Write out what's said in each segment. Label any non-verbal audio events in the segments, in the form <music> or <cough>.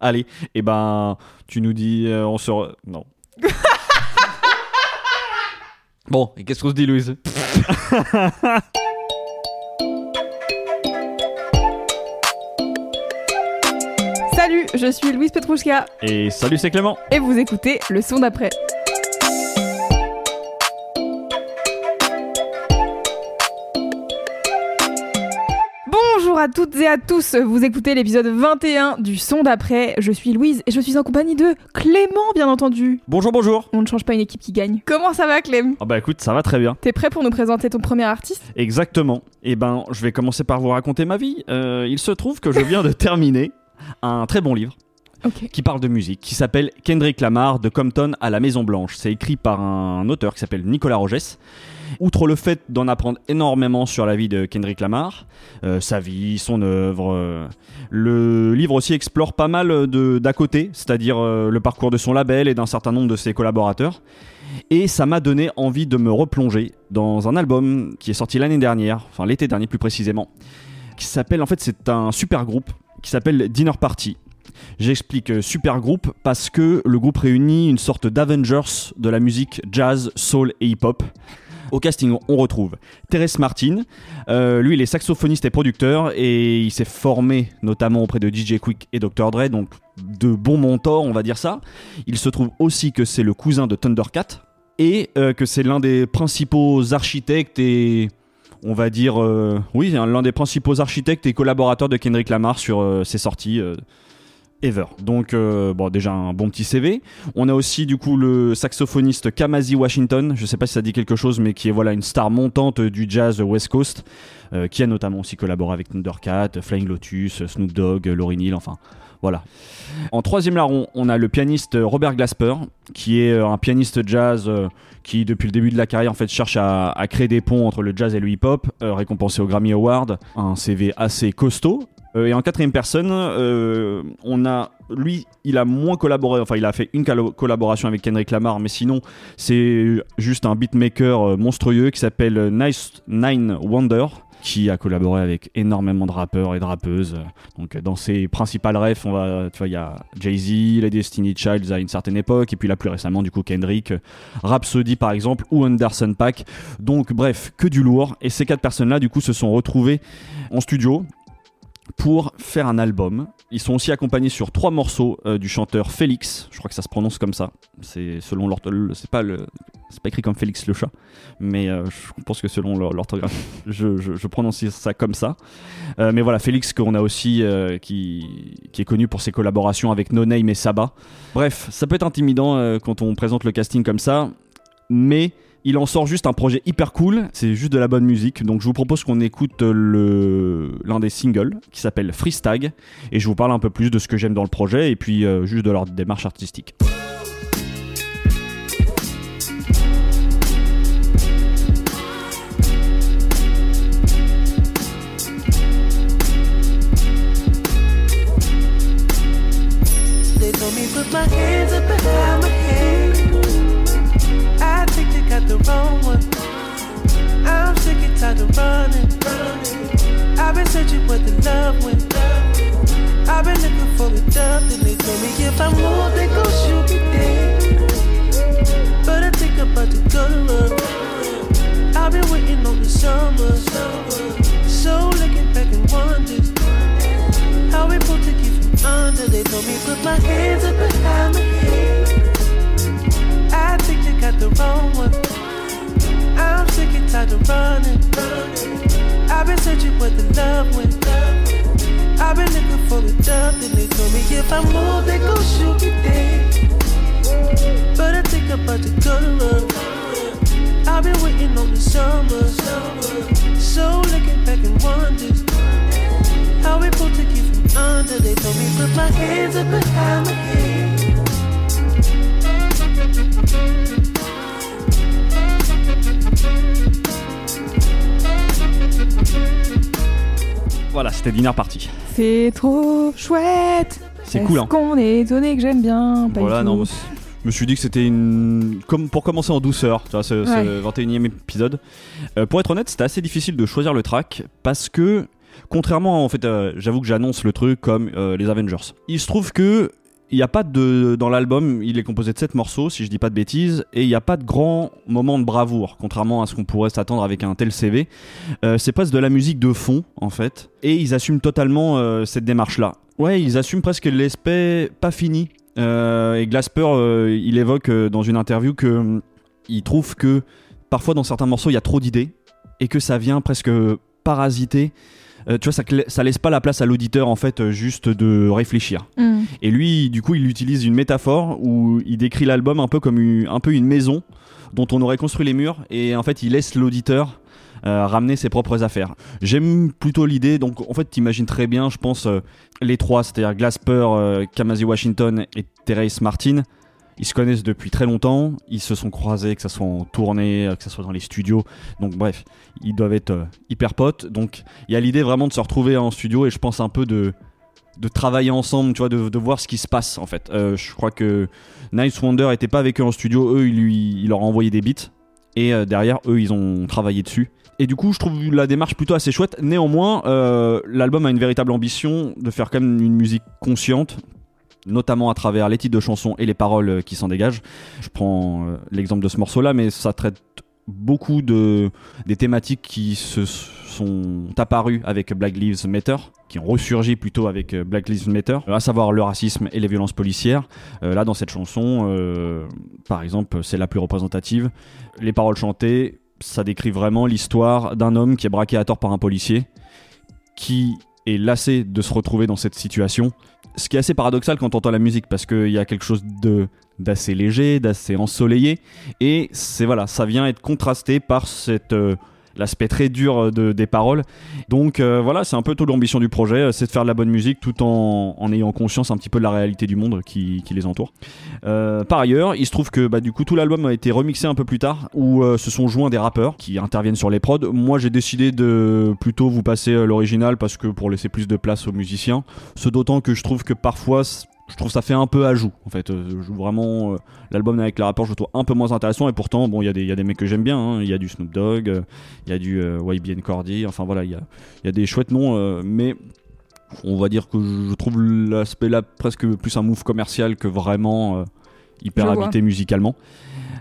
Allez, et ben, tu nous dis, euh, on se. re- Non. <laughs> bon, et qu'est-ce qu'on se dit, Louise? Salut, je suis Louise Petrouchka Et salut, c'est Clément. et vous écoutez le son d'après. À toutes et à tous, vous écoutez l'épisode 21 du son d'après. Je suis Louise et je suis en compagnie de Clément, bien entendu. Bonjour, bonjour. On ne change pas une équipe qui gagne. Comment ça va, Clem Ah bah écoute, ça va très bien. T'es prêt pour nous présenter ton premier artiste? Exactement. Et ben, je vais commencer par vous raconter ma vie. Euh, il se trouve que je viens de <laughs> terminer un très bon livre qui parle de musique, qui s'appelle Kendrick Lamar de Compton à la Maison Blanche. C'est écrit par un auteur qui s'appelle Nicolas Rogès. Outre le fait d'en apprendre énormément sur la vie de Kendrick Lamar, euh, sa vie, son œuvre, euh, le livre aussi explore pas mal d'à côté, c'est-à-dire euh, le parcours de son label et d'un certain nombre de ses collaborateurs. Et ça m'a donné envie de me replonger dans un album qui est sorti l'année dernière, enfin l'été dernier plus précisément, qui s'appelle en fait c'est un super groupe qui s'appelle Dinner Party. J'explique super groupe parce que le groupe réunit une sorte d'Avengers de la musique jazz, soul et hip-hop. Au casting, on retrouve Thérèse Martin. Euh, lui, il est saxophoniste et producteur et il s'est formé notamment auprès de DJ Quick et Dr. Dre, donc de bons mentors, on va dire ça. Il se trouve aussi que c'est le cousin de Thundercat et euh, que c'est l'un des principaux architectes et on va dire euh, oui l'un des principaux architectes et collaborateurs de Kendrick Lamar sur ses sorties ever. Donc euh, bon déjà un bon petit CV. On a aussi du coup le saxophoniste Kamasi Washington, je sais pas si ça dit quelque chose mais qui est voilà une star montante du jazz West Coast euh, qui a notamment aussi collaboré avec Thundercat, Flying Lotus, Snoop Dogg, Lauryn Hill, enfin voilà. En troisième larron, on a le pianiste Robert Glasper, qui est euh, un pianiste jazz qui, depuis le début de la carrière, en fait, cherche à, à créer des ponts entre le jazz et le hip-hop, récompensé au Grammy Award, un CV assez costaud. Euh, et en quatrième personne, euh, on a lui, il a moins collaboré, enfin, il a fait une collaboration avec Kendrick Lamar, mais sinon, c'est juste un beatmaker euh, monstrueux qui s'appelle Nice Nine Wonder qui a collaboré avec énormément de rappeurs et de rappeuses. Donc dans ses principales refs, on va, tu vois, il y a Jay-Z, les Destiny Childs à une certaine époque, et puis là plus récemment du coup Kendrick, Rhapsody par exemple, ou Anderson Paak. Donc bref, que du lourd. Et ces quatre personnes-là du coup se sont retrouvées en studio pour faire un album. Ils sont aussi accompagnés sur trois morceaux euh, du chanteur Félix. Je crois que ça se prononce comme ça. C'est selon l'orthographe. C'est pas le. C'est pas écrit comme Félix le chat, mais euh, je pense que selon l'or- l'orthographe, <laughs> je, prononce ça comme ça. Euh, mais voilà, Félix qu'on a aussi qui, qui est connu pour ses collaborations avec No Name et Saba. Bref, ça peut être intimidant quand on présente le casting comme ça, mais il en sort juste un projet hyper cool, c'est juste de la bonne musique. Donc je vous propose qu'on écoute le l'un des singles qui s'appelle Freestag et je vous parle un peu plus de ce que j'aime dans le projet et puis euh, juste de leur démarche artistique. Got the wrong one. I'm sick and tired of running. I've been searching where the love went. I've been looking for a dove, then they told me if I move, they gon' shoot me dead. But I think I'm about to go to run. I've been waiting on the summer. So looking back and wondering how we pulled to keep from under. They told me put my hands up behind my head. Then they me they. But I think I'm about to go. I've been waiting on the summer. So looking back and wondering how we pulled to keep from told me put my hands up behind my head. Voilà, c'était Dinner Party. C'est trop chouette. C'est cool, hein. Qu'on est étonné que j'aime bien? Pas du Voilà, tout. non, je me suis dit que c'était une. Comme pour commencer en douceur, tu vois, ce, ce 21 e épisode. Euh, pour être honnête, c'était assez difficile de choisir le track parce que, contrairement, en fait, euh, j'avoue que j'annonce le truc comme euh, les Avengers. Il se trouve que. Il n'y a pas de. Dans l'album, il est composé de 7 morceaux, si je dis pas de bêtises, et il n'y a pas de grand moment de bravoure, contrairement à ce qu'on pourrait s'attendre avec un tel CV. Euh, c'est presque de la musique de fond, en fait, et ils assument totalement euh, cette démarche-là. Ouais, ils assument presque l'aspect pas fini euh, et Glasper, il évoque dans une interview que hum, il trouve que parfois dans certains morceaux il y a trop d'idées et que ça vient presque parasiter. Euh, tu vois, ça, laisse pas la place à l'auditeur en fait, euh, juste de réfléchir. Hmm. Et lui, du coup, il utilise une métaphore où il décrit l'album un peu comme une, un peu une maison dont on aurait construit les murs et en fait il laisse l'auditeur euh, ramener ses propres affaires. J'aime plutôt l'idée, donc en fait t'imagines très bien, je pense, euh, les trois, c'est-à-dire Glasper, Kamasi Washington et Terrace Martin. Ils se connaissent depuis très longtemps, ils se sont croisés, que ce soit en tournée, que ce soit dans les studios. Donc bref, ils doivent être euh, hyper potes. Donc il y a l'idée vraiment de se retrouver en studio et je pense un peu de travailler ensemble, tu vois, de, voir ce qui se passe en fait. Euh, je crois que Nice Wonder était pas avec eux en studio, eux, il, lui, il leur a envoyé des beats et euh, derrière, eux, ils ont travaillé dessus. Et du coup, je trouve la démarche plutôt assez chouette. Néanmoins, l'album a une véritable ambition de faire quand même une musique consciente, notamment à travers les titres de chansons et les paroles euh, qui s'en dégagent. Je prends euh, l'exemple de ce morceau-là, mais ça traite beaucoup de des thématiques qui se sont apparues avec Black Lives Matter, qui ont ressurgi plutôt avec euh, Black Lives Matter, à savoir le racisme et les violences policières. Là, dans cette chanson, par exemple, c'est la plus représentative. Les paroles chantées, ça décrit vraiment l'histoire d'un homme qui est braqué à tort par un policier, qui est lassé de se retrouver dans cette situation. Ce qui est assez paradoxal quand on entend la musique, parce qu'il y a quelque chose de d'assez léger, d'assez ensoleillé, et c'est voilà, ça vient être contrasté par cette euh, l'aspect très dur de, des paroles. Donc euh, voilà, c'est un peu tout l'ambition du projet, euh, c'est de faire de la bonne musique tout en, ayant conscience un petit peu de la réalité du monde qui, les entoure. Euh, par ailleurs, il se trouve que bah, du coup tout l'album a été remixé un peu plus tard, où euh, se sont joints des rappeurs qui interviennent sur les prods. Moi j'ai décidé de plutôt vous passer euh, l'original parce que pour laisser plus de place aux musiciens. Ce d'autant que je trouve que parfois je trouve ça fait un peu ajout en fait. Euh, je- vraiment, euh, l'album avec les rappeurs, je le trouve un peu moins intéressant et pourtant, bon, il y, a des- il y a des mecs que j'aime bien. hein. Il y a du Snoop Dogg, euh, il y a du YBN Cordy, enfin voilà, il y a, y a des chouettes noms, mais on va dire que je trouve l'aspect là presque plus un move commercial que vraiment hyper Je vois. habité musicalement.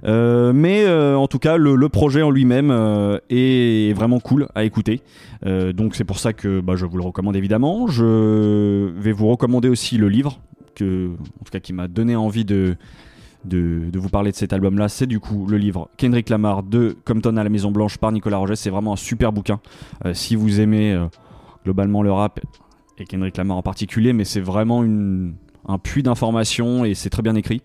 Euh, mais euh, en tout cas, le, le projet en lui-même euh, est vraiment cool à écouter. Donc c'est pour ça que bah, je vous le recommande évidemment. Je vais vous recommander aussi le livre en tout cas, qui m'a donné envie de, vous parler de cet album-là. C'est du coup le livre Kendrick Lamar de Compton à la Maison Blanche par Nicolas Rogers. C'est vraiment un super bouquin. Euh, si vous aimez euh, globalement le rap et Kendrick Lamar en particulier, mais c'est vraiment un puits d'informations et c'est très bien écrit.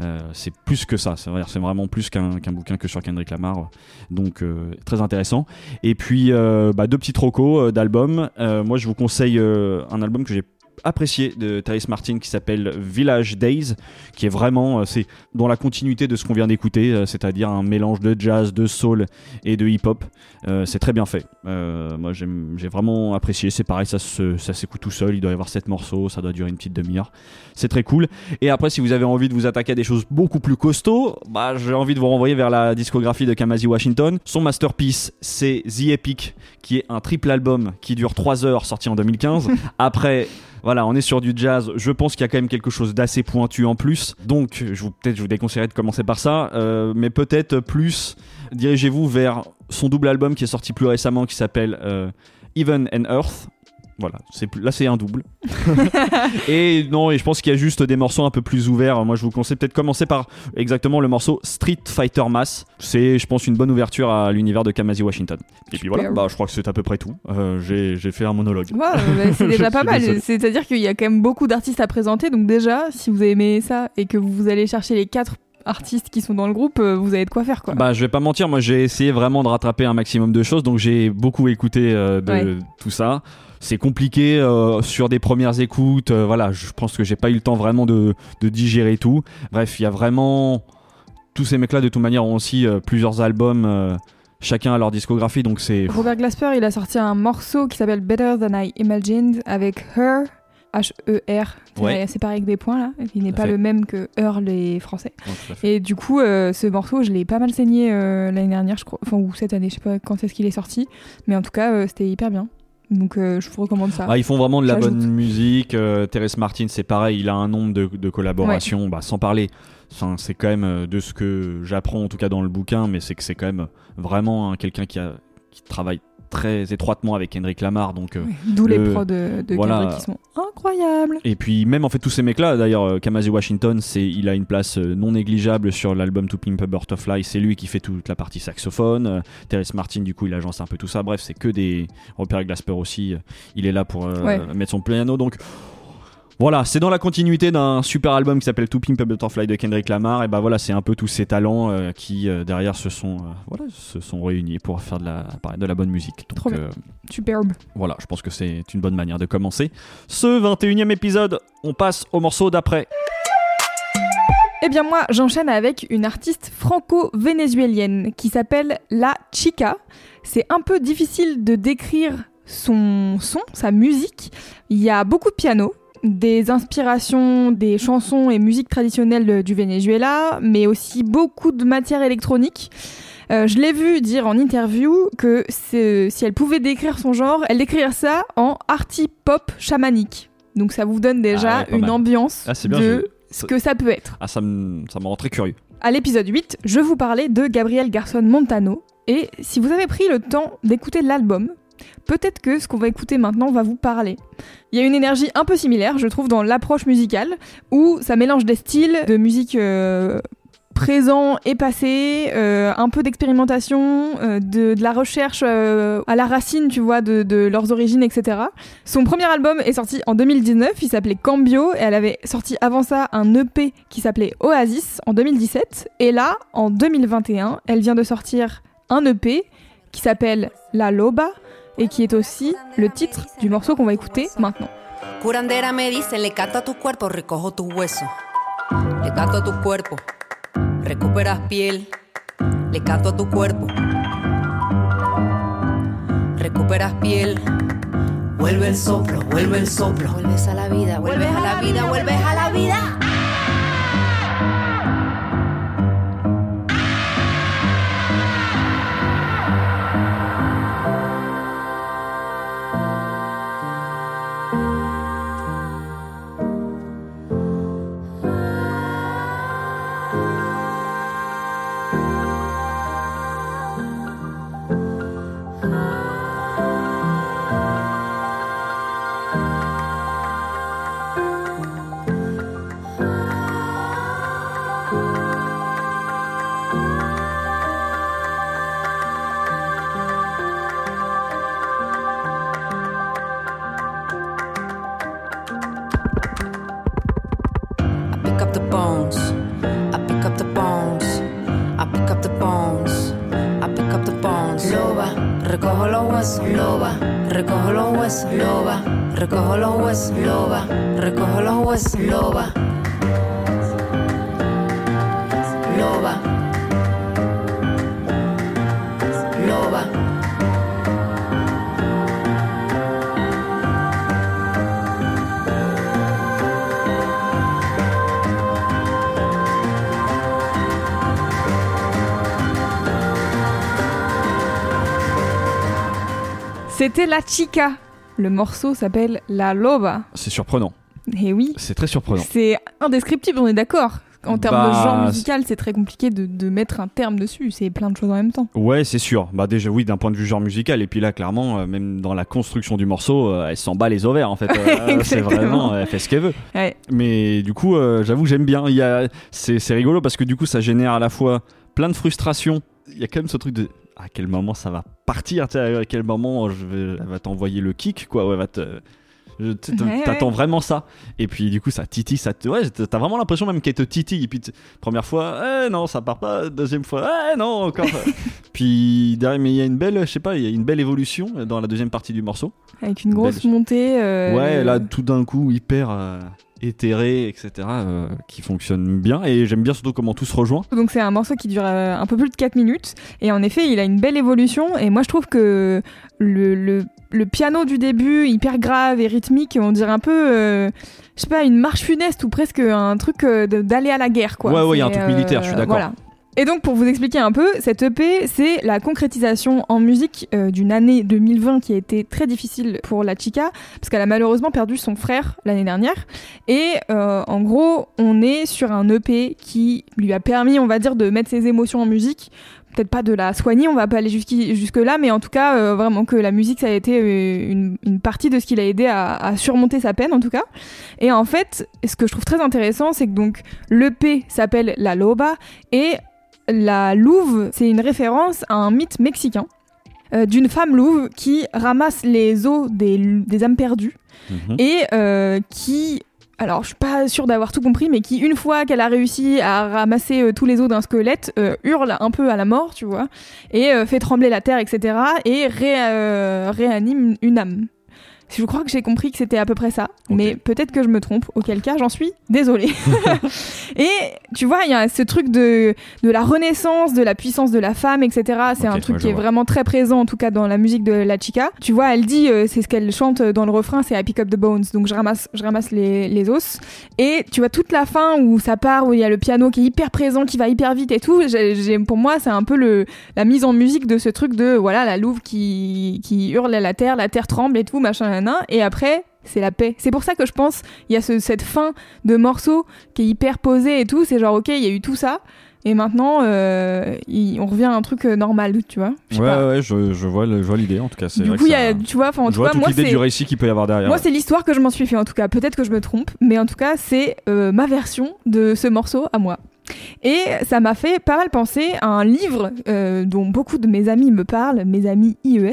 Euh, c'est plus que ça, c'est vrai, c'est vraiment plus qu'un bouquin que sur Kendrick Lamar, donc très intéressant. Et puis bah, deux petits trocos d'albums. Moi, je vous conseille un album que j'ai apprécié de Thérèse Martin qui s'appelle Village Days, qui est vraiment, euh, c'est dans la continuité de ce qu'on vient d'écouter, euh, c'est-à-dire un mélange de jazz, de soul et de hip-hop. Euh, c'est très bien fait. Euh, moi, j'ai vraiment apprécié. C'est pareil, ça s'écoute tout seul. Il doit y avoir 7 morceaux, ça doit durer une petite demi-heure. C'est très cool. Et après, si vous avez envie de vous attaquer à des choses beaucoup plus costauds, bah, j'ai envie de vous renvoyer vers la discographie de Kamasi Washington. Son masterpiece, c'est The Epic, qui est un triple album qui dure 3 heures, sorti en 2015. <laughs> après, voilà, on est sur du jazz. Je pense qu'il y a quand même quelque chose d'assez pointu en plus. Donc, je vous peut-être je vous déconseillerais de commencer par ça, euh, mais peut-être plus dirigez-vous vers son double album qui est sorti plus récemment, qui s'appelle euh, Even and Earth. Voilà, là c'est un double. <laughs> et non, et je pense qu'il y a juste des morceaux un peu plus ouverts. Moi, je vous conseille peut-être commencer par exactement le morceau Street Fighter Mass. C'est, je pense, une bonne ouverture à l'univers de Kamasi Washington. Et puis voilà, bah, je crois que c'est à peu près tout. Euh, j'ai, fait un monologue. Bah, c'est <laughs> déjà pas mal. C'est-à-dire qu'il y a quand même beaucoup d'artistes à présenter. Donc déjà, si vous aimé ça et que vous allez chercher les quatre artistes qui sont dans le groupe, euh, vous avez de quoi faire quoi. Bah, je vais pas mentir, moi j'ai essayé vraiment de rattraper un maximum de choses, donc j'ai beaucoup écouté euh, de Ouais. tout ça. C'est compliqué euh, sur des premières écoutes. euh, voilà, je pense que j'ai pas eu le temps vraiment de, de digérer tout. Bref, il y a vraiment tous ces mecs-là de toute manière ont aussi euh, plusieurs albums, chacun à leur discographie, donc c'est Robert Glasper, il a sorti un morceau qui s'appelle Better Than I Imagined avec Her, H-E-R. Ouais. C'est pareil avec des points là. Il n'est pas fait. le même que Her les français. Ouais. Et du coup, euh, ce morceau, je l'ai pas mal saigné euh, l'année dernière, je crois. Enfin, ou cette année, je sais pas quand est-ce qu'il est sorti. Mais en tout cas, euh, c'était hyper bien. Donc, euh, je vous recommande ça. Ah, ils font vraiment de la bonne musique. Euh, Terrence Martin, c'est pareil, il a un nombre de, de collaborations, bah, sans parler. Enfin, c'est quand même euh, de ce que j'apprends en tout cas dans le bouquin, mais c'est que c'est quand même vraiment hein, quelqu'un qui, a, qui travaille très étroitement avec Kendrick Lamar. Donc, euh, Oui, D'où les le- prods de, de voilà. Kendrick qui sont incroyables. Et puis même en fait tous ces mecs là, d'ailleurs euh, Kamasi Washington, c'est il a une place euh, non négligeable sur l'album To Pimp a Butterfly. C'est lui qui fait toute la partie saxophone. Terrence Martin du coup il agence un peu tout ça. Bref c'est que des Robert Glasper aussi. il est là pour euh, Ouais. mettre son piano. Donc voilà, c'est dans la continuité d'un super album qui s'appelle To Pimp a Butterfly de Kendrick Lamar. Et bah voilà, c'est un peu tous ces talents euh, qui euh, derrière se sont euh, voilà se sont réunis pour faire de la de la bonne musique. Donc, Trop bien. Superbe. voilà, je pense que c'est une bonne manière de commencer. Ce 21e épisode, on passe au morceau d'après. Eh bien moi, j'enchaîne avec une artiste franco-vénézuélienne qui s'appelle La Chica. C'est un peu difficile de décrire son son, sa musique. Il y a beaucoup de piano, des inspirations des chansons et musiques traditionnelles du Venezuela, mais aussi beaucoup de matière électronique. Euh, je l'ai vu dire en interview que si elle pouvait décrire son genre, elle décrirait ça en arty pop chamanique. Donc ça vous donne déjà Ah ouais, une mal. ambiance Ah, bien, de je- ce que ça peut être. Ah, ça me, ça me rend très curieux. À l'épisode 8, je vous parlais de Gabriel Garson Montano. Et si vous avez pris le temps d'écouter l'album, peut-être que ce qu'on va écouter maintenant va vous parler. Il y a une énergie un peu similaire, je trouve, dans l'approche musicale, où ça mélange des styles de musique euh, présent et passé, euh, un peu d'expérimentation, euh, de, la recherche à la racine, tu vois, de, de leurs origines, etc. Son premier album est sorti en 2019, il s'appelait Cambio, et elle avait sorti avant ça un EP qui s'appelait Oasis en 2017. Et là, en 2021, elle vient de sortir un EP qui s'appelle La Loba, et qui est aussi le titre du morceau qu'on va écouter maintenant. Curandera me dice, le canto a tu cuerpo, recojo tus huesos. Le canto a tu cuerpo, recuperas piel. Le canto a tu cuerpo, recuperas piel. Vuelve el soplo, vuelve el soplo. Vuelves a la vida, vuelves a la vida, vuelves a la vida. Loba, recojo los huesos. Loba, recojo los huesos. Loba. Loba. Loba. C'était La Chica. Le morceau s'appelle La Loba. C'est surprenant. Et oui, C'est très surprenant. c'est indescriptible, on est d'accord. En termes de Bah, genre musical, c'est très compliqué de, de mettre un terme dessus. C'est plein de choses en même temps. Ouais, c'est sûr. Bah déjà oui, d'un point de vue genre musical. Et puis là, clairement, euh, même dans la construction du morceau, euh, elle s'en bat les ovaires en fait. <laughs> Euh, c'est Exactement. vraiment, elle fait ce qu'elle veut. Ouais. Mais du coup, euh, j'avoue, j'aime bien. Il y a, c'est, c'est rigolo parce que du coup, ça génère à la fois plein de frustration. Il y a quand même ce truc de à quel moment ça va partir, à quel moment je vais, elle va t'envoyer le kick, quoi, ou elle va te, Ouais, T'attends ouais. vraiment ça. Et puis du coup, ça titille, ça te. Ouais, t'as vraiment l'impression même qu'elle te titille. Et puis, première fois, eh non, ça part pas. Deuxième fois, eh non, encore. <laughs> puis derrière, mais il y a une belle, je sais pas, il y a une belle évolution dans la deuxième partie du morceau. Avec une grosse Belle. montée. euh, ouais, là, tout d'un coup, hyper euh, éthéré, etc., euh, qui fonctionne bien. Et j'aime bien surtout comment tout se rejoint. Donc c'est un morceau qui dure euh, un peu plus de 4 minutes. Et en effet, il a une belle évolution. Et moi, je trouve que le, le, le piano du début, hyper grave et rythmique, on dirait un peu, euh, je sais pas, une marche funeste ou presque un truc euh, d'aller à la guerre. Quoi. Ouais, ouais, il y a un truc militaire, je suis d'accord. Voilà. Et donc, pour vous expliquer un peu, cette EP, c'est la concrétisation en musique euh, d'une année 2020 qui a été très difficile pour la chica, parce qu'elle a malheureusement perdu son frère l'année dernière. Et euh, en gros, on est sur un EP qui lui a permis, on va dire, de mettre ses émotions en musique. Peut-être pas de la soigner, on va pas aller jusque-là, mais en tout cas, euh, vraiment que la musique, ça a été euh, une, une partie de ce qui l'a aidé à, à surmonter sa peine, en tout cas. Et en fait, ce que je trouve très intéressant, c'est que donc l'EP s'appelle La Loba, et la louve, c'est une référence à un mythe mexicain euh, d'une femme louve qui ramasse les os des, des âmes perdues Mhm. et euh, qui alors je suis pas sûre d'avoir tout compris mais qui une fois qu'elle a réussi à ramasser euh, tous les os d'un squelette euh, hurle un peu à la mort tu vois et euh, fait trembler la terre etc et ré- réanime une âme je crois que j'ai compris que c'était à peu près ça, mais peut-être que je me trompe, auquel cas j'en suis désolée. <laughs> et tu vois, il y a ce truc de, de la renaissance, de la puissance de la femme, etc. C'est un truc qui est vois. vraiment très présent, en tout cas dans la musique de la chica. Tu vois, elle dit, euh, c'est ce qu'elle chante dans le refrain, c'est I pick up the bones, donc je ramasse, je ramasse les, les os. Et tu vois toute la fin où ça part, où il y a le piano qui est hyper présent, qui va hyper vite et tout. Pour moi, c'est un peu le, la mise en musique de ce truc de, voilà, la louve qui, qui hurle à la terre, la terre tremble et tout, machin, Et après, c'est la paix. C'est pour ça que je pense, il y a ce- cette fin de morceau qui est hyper posée et tout. C'est genre, ok, il y a eu tout ça. Et maintenant, euh, il- on revient à un truc euh, normal, tu vois. Ouais, pas. ouais, je, je vois le- je vois l'idée en tout cas. c'est Du vrai coup, que il y a, ça- tu vois, en je tout vois cas, toute moi, l'idée c'est. du récit qu'il peut y avoir derrière. Moi, c'est l'histoire que je m'en suis fait en tout cas. Peut-être que je me trompe, mais en tout cas, c'est euh, ma version de ce morceau à moi. Et ça m'a fait pas mal penser à un livre euh, dont beaucoup de mes amis me parlent, mes amis IES,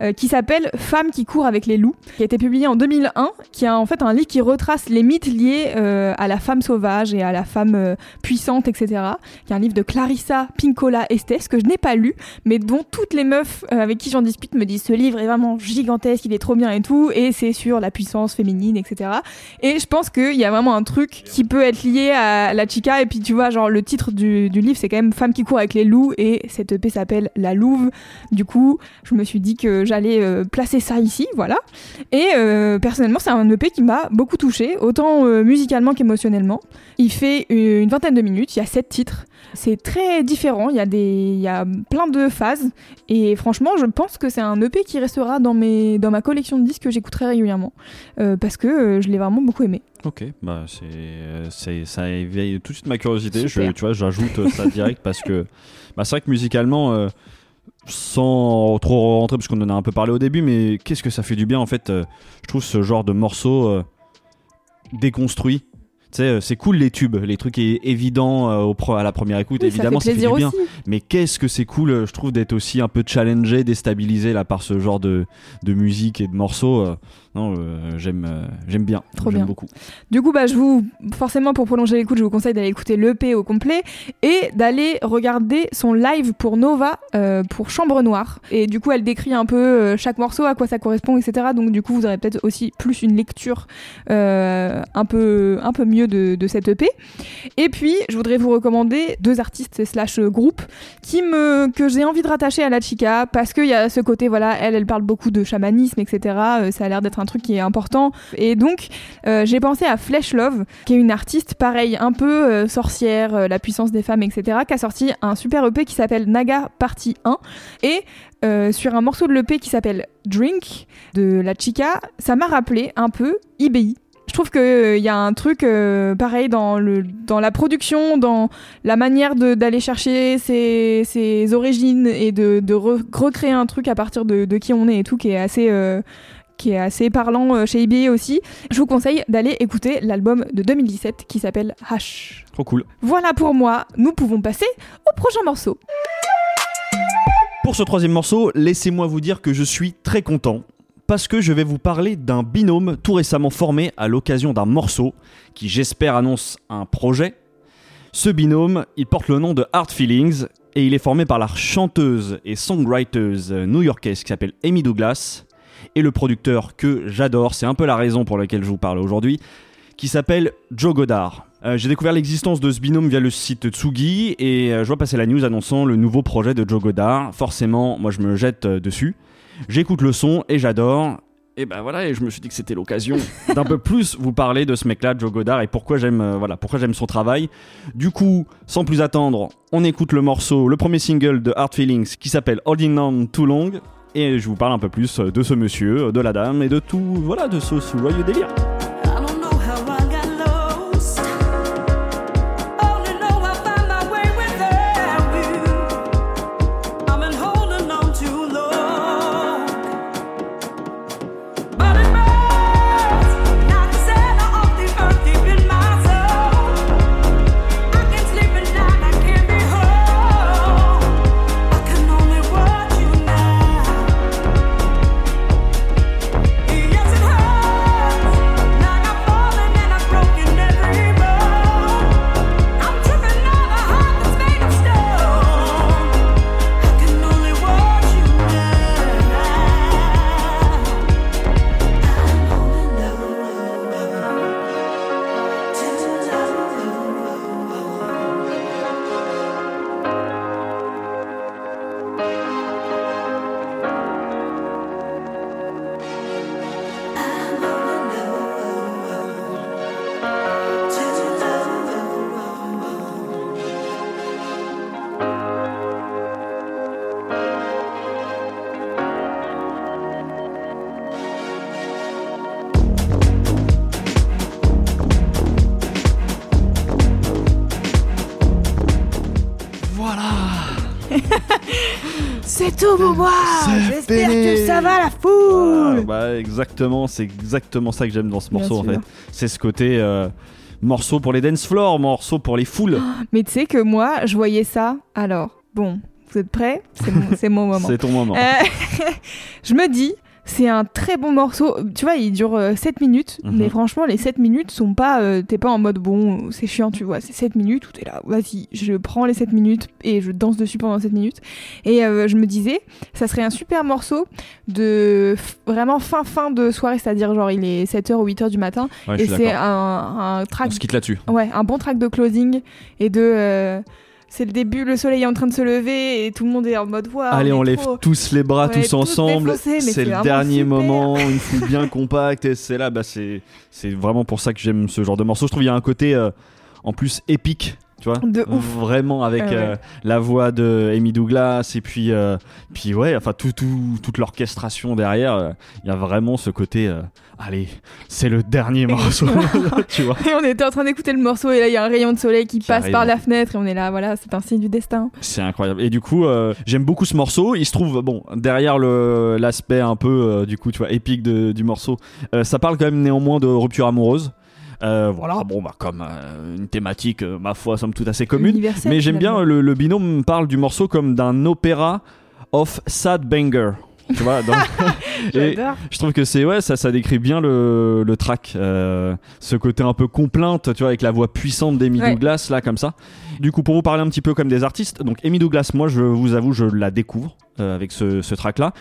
euh, qui s'appelle Femmes qui courent avec les loups, qui a été publié en 2001, qui est en fait un livre qui retrace les mythes liés euh, à la femme sauvage et à la femme euh, puissante, etc. Qui est un livre de Clarissa Pinkola Estes que je n'ai pas lu, mais dont toutes les meufs euh, avec qui j'en discute me disent ce livre est vraiment gigantesque, il est trop bien et tout, et c'est sur la puissance féminine, etc. Et je pense qu'il y a vraiment un truc qui peut être lié à la chica, et puis tu vois, le titre du, livre c'est quand même Femme qui court avec les loups, et cette EP s'appelle La Louve. Du coup, je me suis dit que j'allais euh, placer ça ici, voilà. Et euh, personnellement, c'est un EP qui m'a beaucoup touché, autant euh, musicalement qu'émotionnellement. Il fait une vingtaine de minutes, il y a sept titres. C'est très différent, il y, a des, il y a plein de phases. Et franchement, je pense que c'est un EP qui restera dans, mes, dans ma collection de disques que j'écouterai régulièrement. Euh, parce que euh, je l'ai vraiment beaucoup aimé. Ok, bah c'est, euh, c'est, ça éveille tout de suite ma curiosité. Je, tu vois, j'ajoute ça direct parce que <laughs> bah, c'est vrai que musicalement, euh, sans trop rentrer, parce qu'on en a un peu parlé au début, mais qu'est-ce que ça fait du bien en fait. euh, je trouve ce genre de morceau déconstruit. Tu sais, euh, c'est cool les tubes, les trucs évidents euh, au pro- à la première écoute, Oui, évidemment, ça fait plaisir du bien. aussi. Mais qu'est-ce que c'est cool, euh, je trouve, d'être aussi un peu challengé, déstabilisé là par ce genre de, de musique et de morceaux. Non, euh, j'aime, euh, j'aime bien, Trop j'aime bien. beaucoup. Du coup, bah, je vous, forcément, pour prolonger l'écoute, je vous conseille d'aller écouter l'EP au complet et d'aller regarder son live pour Nova euh, pour Chambre Noire. Et du coup, elle décrit un peu chaque morceau, à quoi ça correspond, etc. Donc, du coup, vous aurez peut-être aussi plus une lecture un, peu, un peu mieux de, de cette EP. Et puis, je voudrais vous recommander deux artistes slash groupes qui me, que j'ai envie de rattacher à la chica parce qu'il y a ce côté, voilà, elle, elle parle beaucoup de chamanisme, etc. Ça a l'air d'être un truc qui est important. Et donc, euh, j'ai pensé à Flesh Love, qui est une artiste, pareil, un peu euh, sorcière, euh, la puissance des femmes, etc., qui a sorti un super EP qui s'appelle Naga Partie 1. Et euh, sur un morceau de l'EP qui s'appelle Drink de la chica, ça m'a rappelé un peu IBI. Je trouve qu'il y a un truc euh, pareil dans, le, dans la production, dans la manière d'aller chercher ses, ses origines et de, de re- recréer un truc à partir de, qui on est et tout qui est assez, euh, qui est assez parlant euh, chez IBA aussi. Je vous conseille d'aller écouter l'album de 2017 qui s'appelle H. Trop cool. Voilà pour moi, nous pouvons passer au prochain morceau. Pour ce troisième morceau, laissez-moi vous dire que je suis très content Parce que je vais vous parler d'un binôme tout récemment formé à l'occasion d'un morceau qui j'espère annonce un projet. Ce binôme, il porte le nom de Hard Feelings et il est formé par la chanteuse et songwriter new-yorkaise qui s'appelle Amy Douglas et le producteur que j'adore, c'est un peu la raison pour laquelle je vous parle aujourd'hui, qui s'appelle Joe Goddard. Euh, J'ai découvert l'existence de ce binôme via le site Tsugi et euh, je vois passer la news annonçant le nouveau projet de Joe Goddard. Forcément, moi je me jette euh, dessus. J'écoute le son et j'adore. Et ben voilà, et je me suis dit que c'était l'occasion <laughs> d'un peu plus vous parler de ce mec-là, Joe Goddard, et pourquoi j'aime voilà, pourquoi j'aime son travail. Du coup, sans plus attendre, on écoute le morceau, le premier single de Hard Feelings qui s'appelle Holding On Too Long, et je vous parle un peu plus de ce monsieur, de la dame et de tout, voilà, de ce joyeux délire. C'est tout pour moi J'espère que ça va la Ah, foule bah, exactement, c'est exactement ça que j'aime dans ce morceau en fait. C'est ce côté euh, morceau pour les dance floors, morceau pour les foules. Mais tu sais que moi, je voyais ça. Alors, bon, vous êtes prêts? C'est mon, c'est mon <laughs> moment. C'est ton moment. Euh, <laughs> je me dis, c'est un très bon morceau. Tu vois, il dure euh, 7 minutes, Mhm. mais franchement, les 7 minutes sont pas. euh, t'es pas en mode bon, c'est chiant, tu vois. C'est 7 minutes où t'es là, vas-y, je prends les 7 minutes et je danse dessus pendant 7 minutes. Et euh, je me disais, ça serait un super morceau de vraiment fin fin de soirée, c'est-à-dire genre il est 7h ou 8h du matin. Ouais, et c'est un, un track On se quitte là-dessus. Ouais, un bon track de closing et de. euh, c'est le début, le soleil est en train de se lever et tout le monde est en mode waouh. Allez, on lève trop. tous les bras Ouais, tous ensemble. C'est le dernier super. moment, <laughs> une foule bien compacte et c'est là, bah c'est c'est vraiment pour ça que j'aime ce genre de morceau. Je trouve qu'il y a un côté euh, en plus épique, tu vois, De ouf. vraiment avec ouais. euh, la voix de Amy Douglas et puis euh, puis ouais, enfin tout, tout- toute l'orchestration derrière. euh, Il y a vraiment ce côté, allez, c'est le dernier morceau, <laughs> <laughs> tu vois. Et on était en train d'écouter le morceau et là il y a un rayon de soleil qui, Qui passe arrive. par la fenêtre et on est là, voilà, c'est un signe du destin. C'est incroyable. Et du coup, j'aime beaucoup ce morceau. Il se trouve, bon, derrière le l'aspect un peu, du coup, tu vois, épique de- du morceau, ça parle quand même néanmoins de rupture amoureuse. Euh, voilà, bon, bah, comme euh, une thématique, euh, ma foi, somme toute assez commune. Universel, Mais j'aime bien, le, le binôme me parle du morceau comme d'un opéra of sad banger. Tu vois, <laughs> <laughs> et J'adore. je trouve que c'est ouais, ça, ça décrit bien le, le track, euh, ce côté un peu complainte, tu vois, avec la voix puissante d'Amy Ouais. Douglas là comme ça. Du coup, pour vous parler un petit peu comme des artistes, donc Amy Douglas, moi, je vous avoue, je la découvre euh, avec ce, ce track là.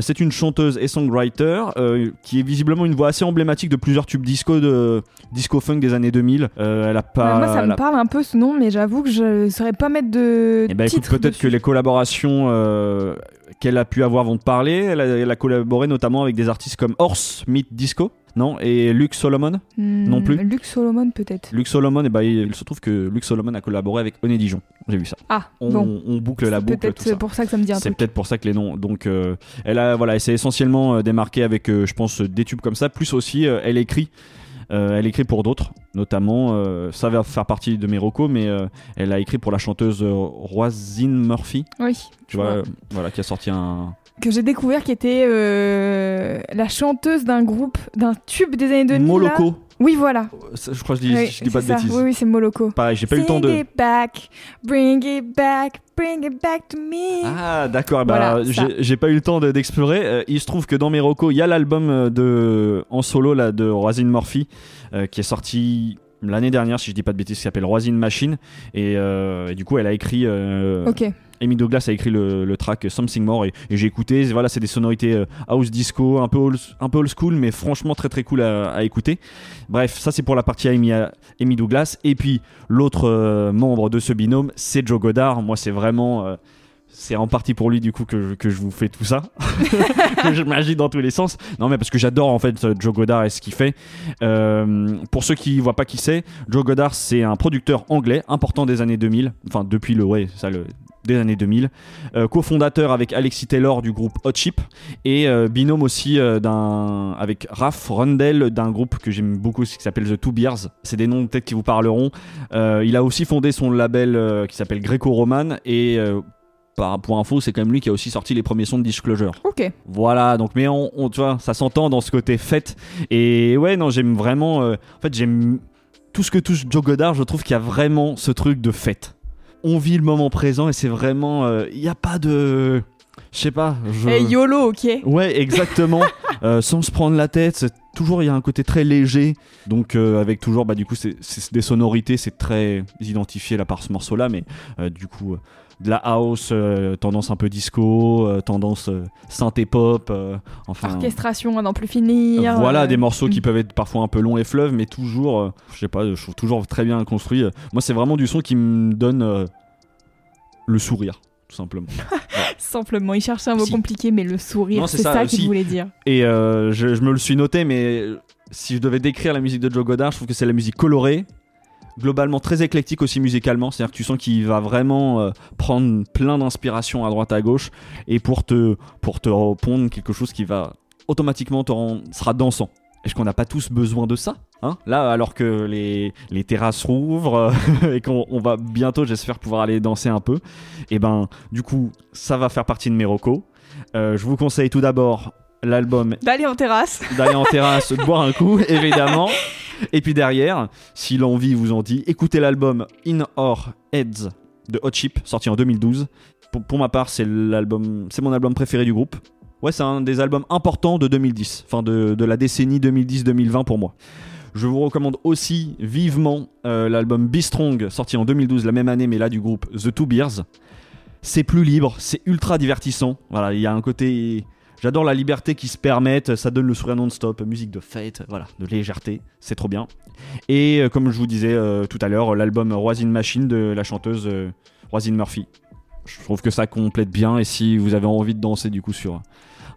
c'est une chanteuse et songwriter euh, qui est visiblement une voix assez emblématique de plusieurs tubes disco de disco funk des années 2000. Euh, elle a pas. Moi ça me a- parle un peu ce nom, mais j'avoue que je saurais pas mettre de. eh ben, écoute, titre peut-être que les collaborations euh, qu'elle a pu avoir vont te parler. Elle a, elle a collaboré notamment avec des artistes comme Horse Meet Disco, non Et Luke Solomon. Hmm, non plus. Luc Solomon peut-être. Luke Solomon, et ben, il se trouve que Luke Solomon a collaboré avec Oné Dijon. J'ai vu ça. Ah, On, bon. on boucle la C'est boucle, tout Peut-être pour ça que ça me dit un C'est peut-être pour ça que les noms. Donc, euh, elle a, voilà, elle s'est essentiellement euh, démarquée avec, euh, je pense, des tubes comme ça. Plus aussi, euh, elle écrit. Euh, elle écrit pour d'autres, notamment, euh, ça va faire partie de mes recos, mais euh, elle a écrit pour la chanteuse Roisin Murphy, Oui. tu vois, voilà, qui a sorti un, Que j'ai découvert qui était la chanteuse d'un groupe, d'un tube des années 2000. là. Oui, voilà. Ça, Je crois que je dis, Oui, je dis pas de ça. bêtises. Oui, oui, c'est Moloko. Pareil, j'ai pas eu le temps de. it back, bring it back, bring it back to me. Ah d'accord, bah, Voilà, j'ai pas eu le temps de- d'explorer. Euh, il se trouve que dans mes il y a l'album euh, de en solo là de Roisin Murphy euh, qui est sorti l'année dernière, si je dis pas de bêtises, qui s'appelle Roisin Machine. Et, euh, et du coup, elle a écrit. Ok. Amy Douglas a écrit le, track Something More et, j'ai écouté. Voilà, c'est des sonorités euh, house disco, un peu old, school, mais franchement très très cool à, écouter. Bref, ça c'est pour la partie Amy, Douglas. Et puis l'autre euh, membre de ce binôme, c'est Joe Goddard. Moi, c'est vraiment. euh, c'est en partie pour lui du coup que je, vous fais tout ça, <laughs> que je m'agis dans tous les sens. Non mais parce que j'adore en fait Joe Goddard et ce qu'il fait. Pour ceux qui voient pas qui c'est, Joe Goddard c'est un producteur anglais important des années 2000, enfin depuis le ouais ça le des années 2000, euh, cofondateur avec Alexis Taylor du groupe Hot Chip et euh, binôme aussi euh, d'un avec Raph Rundell d'un groupe que j'aime beaucoup qui s'appelle The Two Beers. C'est des noms peut-être qui vous parleront. Il a aussi fondé son label qui s'appelle Greco-Roman et euh, par pour info, c'est quand même lui qui a aussi sorti les premiers sons de Disclosure. Ok. Voilà, donc mais on, on- tu vois, ça s'entend dans ce côté fête. Et ouais, non, j'aime vraiment. en fait, j'aime tout ce que touche Joe Goddard. Je trouve qu'il y a vraiment ce truc de fête. On vit le moment présent et c'est vraiment. euh, Il n'y a pas de. Je sais pas. Je... Hey YOLO, ok. Ouais, exactement. <laughs> Euh, sans se prendre la tête, toujours il y a un côté très léger. Donc euh, avec toujours, bah du coup, c'est c'est des sonorités, c'est très identifié là par ce morceau-là, mais euh, du coup. De la house, euh, tendance un peu disco, euh, tendance euh, synthé pop, enfin Orchestration à n'en plus finir. voilà des morceaux qui mm. peuvent être parfois un peu longs et fleuves, mais toujours, je sais pas, je trouve toujours très bien construit. Moi, c'est vraiment du son qui me donne le sourire, tout simplement. <laughs> Simplement, il cherchait un mot Si. compliqué, mais le sourire, c'est c'est ça, ça, qu'il si. voulait dire. Et euh, je, je me le suis noté, mais si je devais décrire la musique de Joe Goddard, je trouve que c'est la musique colorée, globalement très éclectique aussi musicalement. C'est-à-dire que tu sens qu'il va vraiment euh, prendre plein d'inspiration à droite à gauche et pour te, pour te répondre quelque chose qui va automatiquement te rendre, sera dansant. Est-ce qu'on n'a pas tous besoin de ça hein? Là, alors que les, terrasses rouvrent euh, <laughs> et qu'on on va bientôt, j'espère, pouvoir aller danser un peu, et ben, du coup, ça va faire partie de mes recos. Euh, je vous conseille tout d'abord l'album D'aller en terrasse. d'aller en terrasse, de <laughs> boire un coup, évidemment. Et puis derrière, si l'envie vous en dit, écoutez l'album In Our Heads de Hot Chip, sorti en 2012. Pour, pour ma part, c'est l'album, c'est mon album préféré du groupe. Ouais, c'est un des albums importants de 2010, enfin de, de la décennie 2010-2020 pour moi. Je vous recommande aussi vivement euh, l'album Be Strong, sorti en 2012, la même année, mais là du groupe The Two Beers. C'est plus libre, c'est ultra divertissant. Voilà, il y a un côté. J'adore la liberté qui se permettent, ça donne le sourire non-stop, musique de fête, voilà, de légèreté, c'est trop bien. Et euh, comme je vous disais euh, tout à l'heure, l'album Roisin Machine de la chanteuse euh, Roisin Murphy. Je trouve que ça complète bien et si vous avez envie de danser du coup sur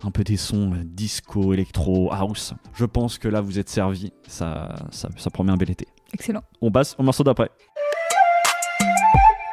un peu des sons euh, disco, électro, house, je pense que là vous êtes servi, ça, ça, ça promet un bel été. Excellent. On passe au morceau d'après.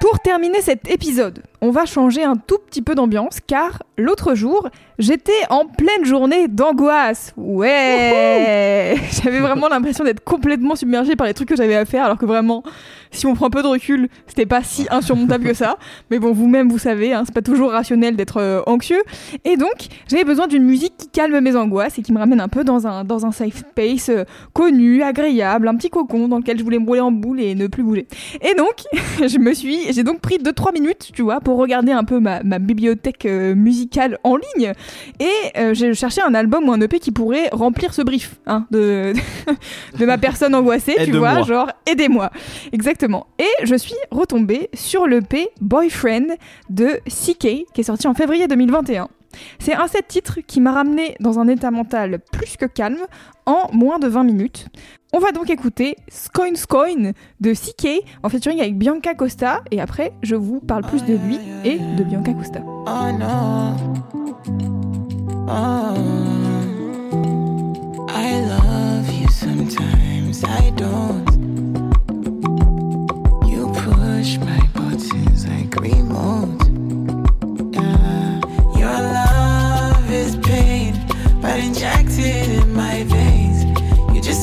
Pour terminer cet épisode, on va changer un tout petit peu d'ambiance car l'autre jour, j'étais en pleine journée d'angoisse. Ouais <laughs> J'avais vraiment l'impression d'être complètement submergée par les trucs que j'avais à faire alors que vraiment, si on prend un peu de recul, c'était pas si insurmontable que ça. Mais bon, vous-même, vous savez, hein, c'est pas toujours rationnel d'être euh, anxieux. Et donc, j'avais besoin d'une musique qui calme mes angoisses et qui me ramène un peu dans un, dans un safe space euh, connu, agréable, un petit cocon dans lequel je voulais me rouler en boule et ne plus bouger. Et donc, <laughs> je me suis, j'ai donc pris 2-3 minutes, tu vois, pour regarder un peu ma, ma bibliothèque euh, musicale en ligne. Et euh, j'ai cherché un album ou un EP qui pourrait remplir ce brief hein, de, <laughs> de ma personne angoissée, tu vois, genre aidez-moi. Exactement. Et je suis retombée sur l'EP Boyfriend de CK qui est sorti en février 2021. C'est un set titre qui m'a ramené dans un état mental plus que calme en moins de 20 minutes. On va donc écouter Scoin Scoin de CK en featuring avec Bianca Costa. Et après je vous parle plus de lui et de Bianca Costa. Love you push my buttons like remote.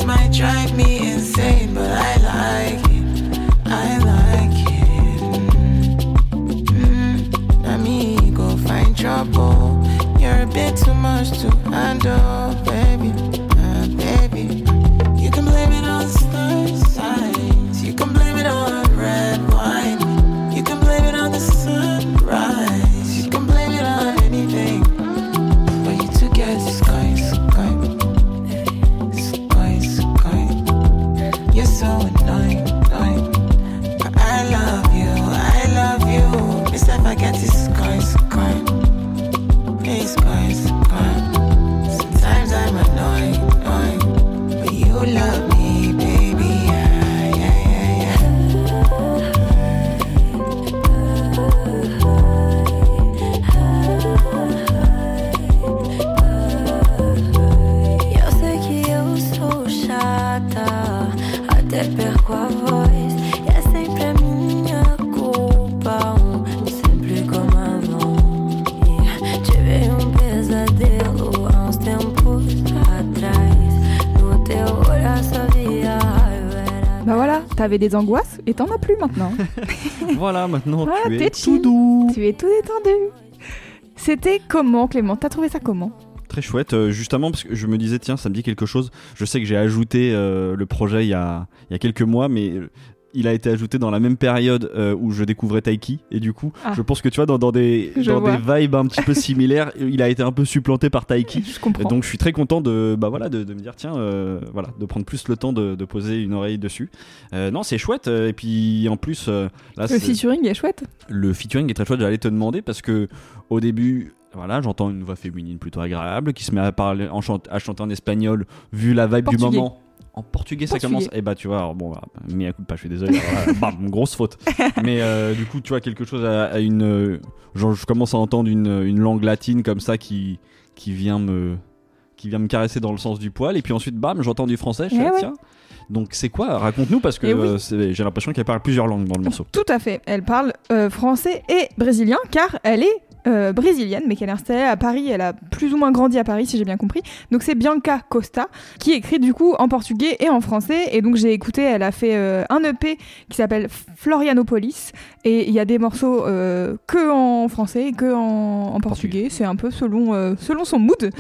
might drive me insane, but I like it. I like it. Mm, let me go find trouble. You're a bit too much to handle, baby. Uh, baby. You can blame it on star signs. You can blame it on red des angoisses et t'en as plus maintenant. <laughs> Voilà, maintenant Voilà, tu es tout doux. tu es tout détendu. C'était comment Clément? T'as trouvé ça comment? Très chouette, euh, justement parce que je me disais tiens ça me dit quelque chose. Je sais que j'ai ajouté euh, le projet il y, a, il y a quelques mois, mais euh, il a été ajouté dans la même période euh, où je découvrais Taiki et du coup Ah. je pense que tu vois dans, dans des Je dans vois. des vibes un petit peu similaires, <laughs> il a été un peu supplanté par Taiki. Je Et comprends. donc je suis très content de bah voilà de, de me dire tiens euh, voilà de prendre plus le temps de, de poser une oreille dessus. Euh, non c'est chouette et puis en plus là le featuring est chouette. le featuring est très chouette. J'allais te demander parce que au début, voilà, j'entends une voix féminine plutôt agréable qui se met à parler, en à chanter en espagnol, vu la vibe du moment. En portugais, ça commence. Et bah, tu vois, alors, bon, bah, mais écoute pas, je suis désolé. alors là, bam, <laughs> grosse faute. Mais euh, du coup, tu vois, quelque chose à, à une. euh, genre, je commence à entendre une, une langue latine comme ça qui, qui vient me qui vient me caresser dans le sens du poil et puis ensuite bam j'entends du français je Eh ah, ouais. tiens donc c'est quoi? Raconte-nous parce que Eh oui. euh, c'est- j'ai l'impression qu'elle parle plusieurs langues dans le morceau Tout à fait. Elle parle euh, français et brésilien car elle est euh, brésilienne mais qu'elle est installée à Paris. Elle a plus ou moins grandi à Paris si j'ai bien compris. Donc c'est Bianca Costa qui écrit du coup en portugais et en français. Et donc j'ai écouté, elle a fait euh, un EP qui s'appelle Florianopolis et il y a des morceaux euh, que en français et que en, en portugais. C'est un peu selon, selon son mood.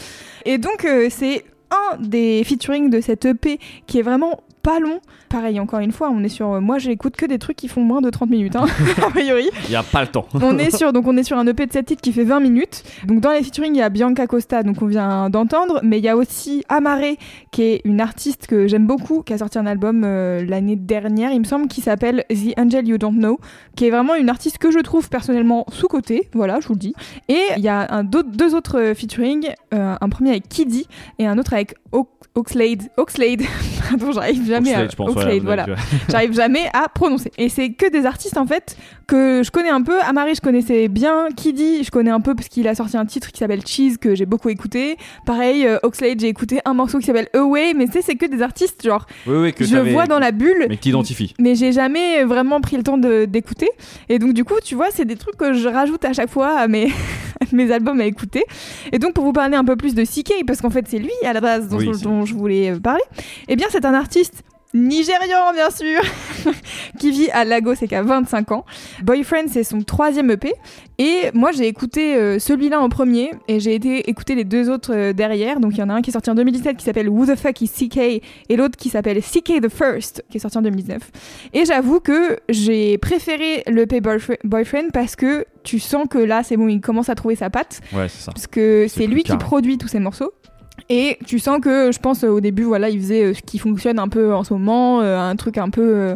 Et donc c'est un des featuring de cette EP qui est vraiment pas long. Pareil, encore une fois, on est sur. euh, Moi, j'écoute que des trucs qui font moins de 30 minutes, hein, <laughs> a priori. il y a pas le temps On est sur, donc on est sur un EP de 7 titres qui fait 20 minutes. Donc dans les featuring, il y a Bianca Costa, donc on vient d'entendre, mais il y a aussi Amare, qui est une artiste que j'aime beaucoup, qui a sorti un album euh, l'année dernière, il me semble, qui s'appelle The Angel You Don't Know, qui est vraiment une artiste que je trouve personnellement sous-cotée, voilà, je vous le dis. Et il y a un, deux autres euh, featuring, euh, un premier avec Kiddy et un autre avec Oak- Oxlade. Oxlade, <laughs> pardon, j'arrive jamais Oxlade, à. je pense, Oxlade, ouais, voilà <laughs> j'arrive jamais à prononcer. Et c'est que des artistes en fait que je connais un peu. Amari, je connaissais bien. Kiddy, je connais un peu parce qu'il a sorti un titre qui s'appelle Cheese que j'ai beaucoup écouté. Pareil, euh, Oxlade, j'ai écouté un morceau qui s'appelle Away, mais tu sais, c'est que des artistes genre Oui, oui, que je vois dans la bulle. Mais que t'identifies. Mais j'ai jamais vraiment pris le temps de- d'écouter. Et donc, du coup, tu vois, c'est des trucs que je rajoute à chaque fois à mes, <laughs> <laughs> mes albums à écouter. Et donc, pour vous parler un peu plus de CK, parce qu'en fait, c'est lui à la base dont, Oui, dont je voulais euh, parler, eh bien, c'est un artiste nigérian, bien sûr, <laughs> qui vit à Lagos et qui a 25 ans. Boyfriend, c'est son troisième EP. Et moi, j'ai écouté euh, celui-là en premier et j'ai été écouter les deux autres euh, derrière. Donc, il y en a un qui est sorti en 2017 qui s'appelle Who the Fuck is CK et l'autre qui s'appelle CK the First qui est sorti en 2019. Et j'avoue que j'ai préféré l'EP Boyfri- Boyfriend parce que tu sens que là, c'est bon, il commence à trouver sa patte Ouais, c'est ça. parce que C'est lui qui produit tous ces morceaux. Et tu sens que, je pense, euh, au début, voilà, il faisait euh, ce qui fonctionne un peu en ce moment, euh, un truc un peu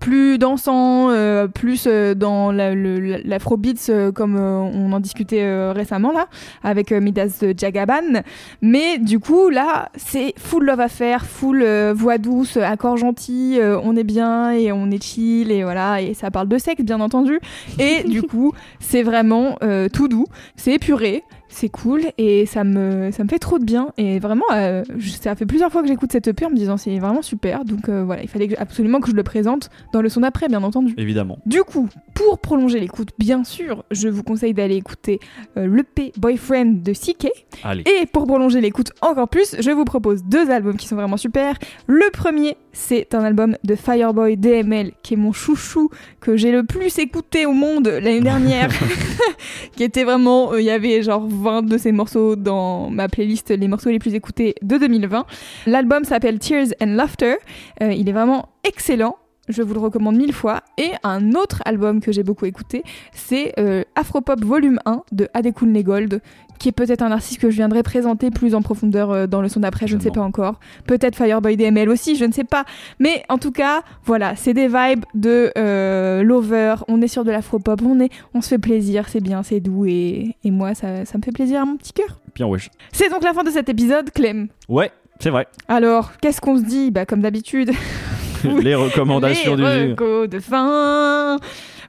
plus dansant, plus dans l'afrobeats, comme on en discutait récemment, là, avec Midas Jagaban. Mais du coup, là, c'est full love affair, full voix douce, accord gentil, on est bien et on est chill, et voilà, et ça parle de sexe, bien entendu. Et du coup, c'est vraiment tout doux, c'est épuré, c'est cool et ça me, ça me fait trop de bien. Et vraiment, euh, je- ça fait plusieurs fois que j'écoute cette EP en me disant c'est vraiment super. Donc euh, voilà, il fallait que- absolument que je le présente dans le son d'après, bien entendu. Évidemment. Du coup, pour prolonger l'écoute, bien sûr, je vous conseille d'aller écouter euh, l'EP Boyfriend de CK. Allez. Et pour prolonger l'écoute encore plus, je vous propose deux albums qui sont vraiment super. Le premier, c'est un album de Fireboy DML, qui est mon chouchou que j'ai le plus écouté au monde l'année <laughs> dernière. <laughs> qui était vraiment, euh, il y avait genre 20 de ces morceaux dans ma playlist, les morceaux les plus écoutés de 2020. L'album s'appelle Tears and Laughter. Euh, il est vraiment excellent. Je vous le recommande mille fois. Et un autre album que j'ai beaucoup écouté, c'est euh, Afropop Volume 1 de Adekun Gold, qui est peut-être un artiste que je viendrai présenter plus en profondeur euh, dans le son d'après, je ne sais pas encore. Peut-être Fireboy DML aussi, je ne sais pas. Mais en tout cas, voilà, c'est des vibes de euh, lover, on est sur de l'afropop, on, est, on se fait plaisir, c'est bien, c'est doux, et, et moi, ça, ça me fait plaisir à mon petit cœur. Bien wesh. C'est donc la fin de cet épisode, Clem. Ouais, c'est vrai. Alors, qu'est-ce qu'on se dit? Bah, comme d'habitude, <laughs> <laughs> Les recommandations les du recos de fin.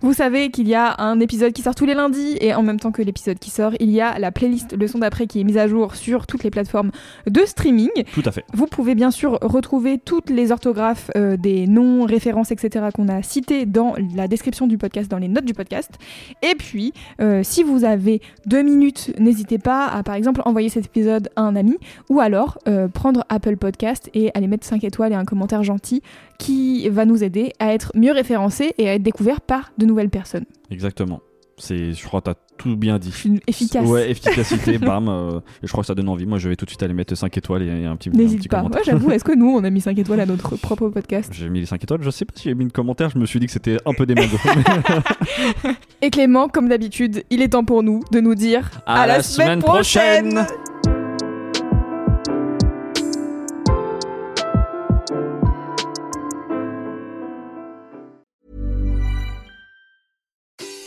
Vous savez qu'il y a un épisode qui sort tous les lundis et en même temps que l'épisode qui sort, il y a la playlist Le son d'après qui est mise à jour sur toutes les plateformes de streaming. Tout à fait. Vous pouvez bien sûr retrouver toutes les orthographes euh, des noms, références, etc. qu'on a cités dans la description du podcast, dans les notes du podcast. Et puis, euh, si vous avez deux minutes, n'hésitez pas à, par exemple, envoyer cet épisode à un ami ou alors euh, prendre Apple Podcast et aller mettre 5 étoiles et un commentaire gentil qui va nous aider à être mieux référencés et à être découverts par de personnes. Exactement. C'est, je crois que t'as tout bien dit. Suis efficace. Ouais, efficacité, <laughs> bam. euh, et je crois que ça donne envie. Moi, je vais tout de suite aller mettre 5 étoiles et, et un petit, N'hésite pas. commentaire. Ouais, j'avoue, est-ce que nous, on a mis 5 étoiles à notre <laughs> propre podcast J'ai mis les 5 étoiles. Je sais pas si j'ai mis le commentaire. Je me suis dit que c'était un peu des. <laughs> Et Clément, comme d'habitude, il est temps pour nous de nous dire À la semaine prochaine.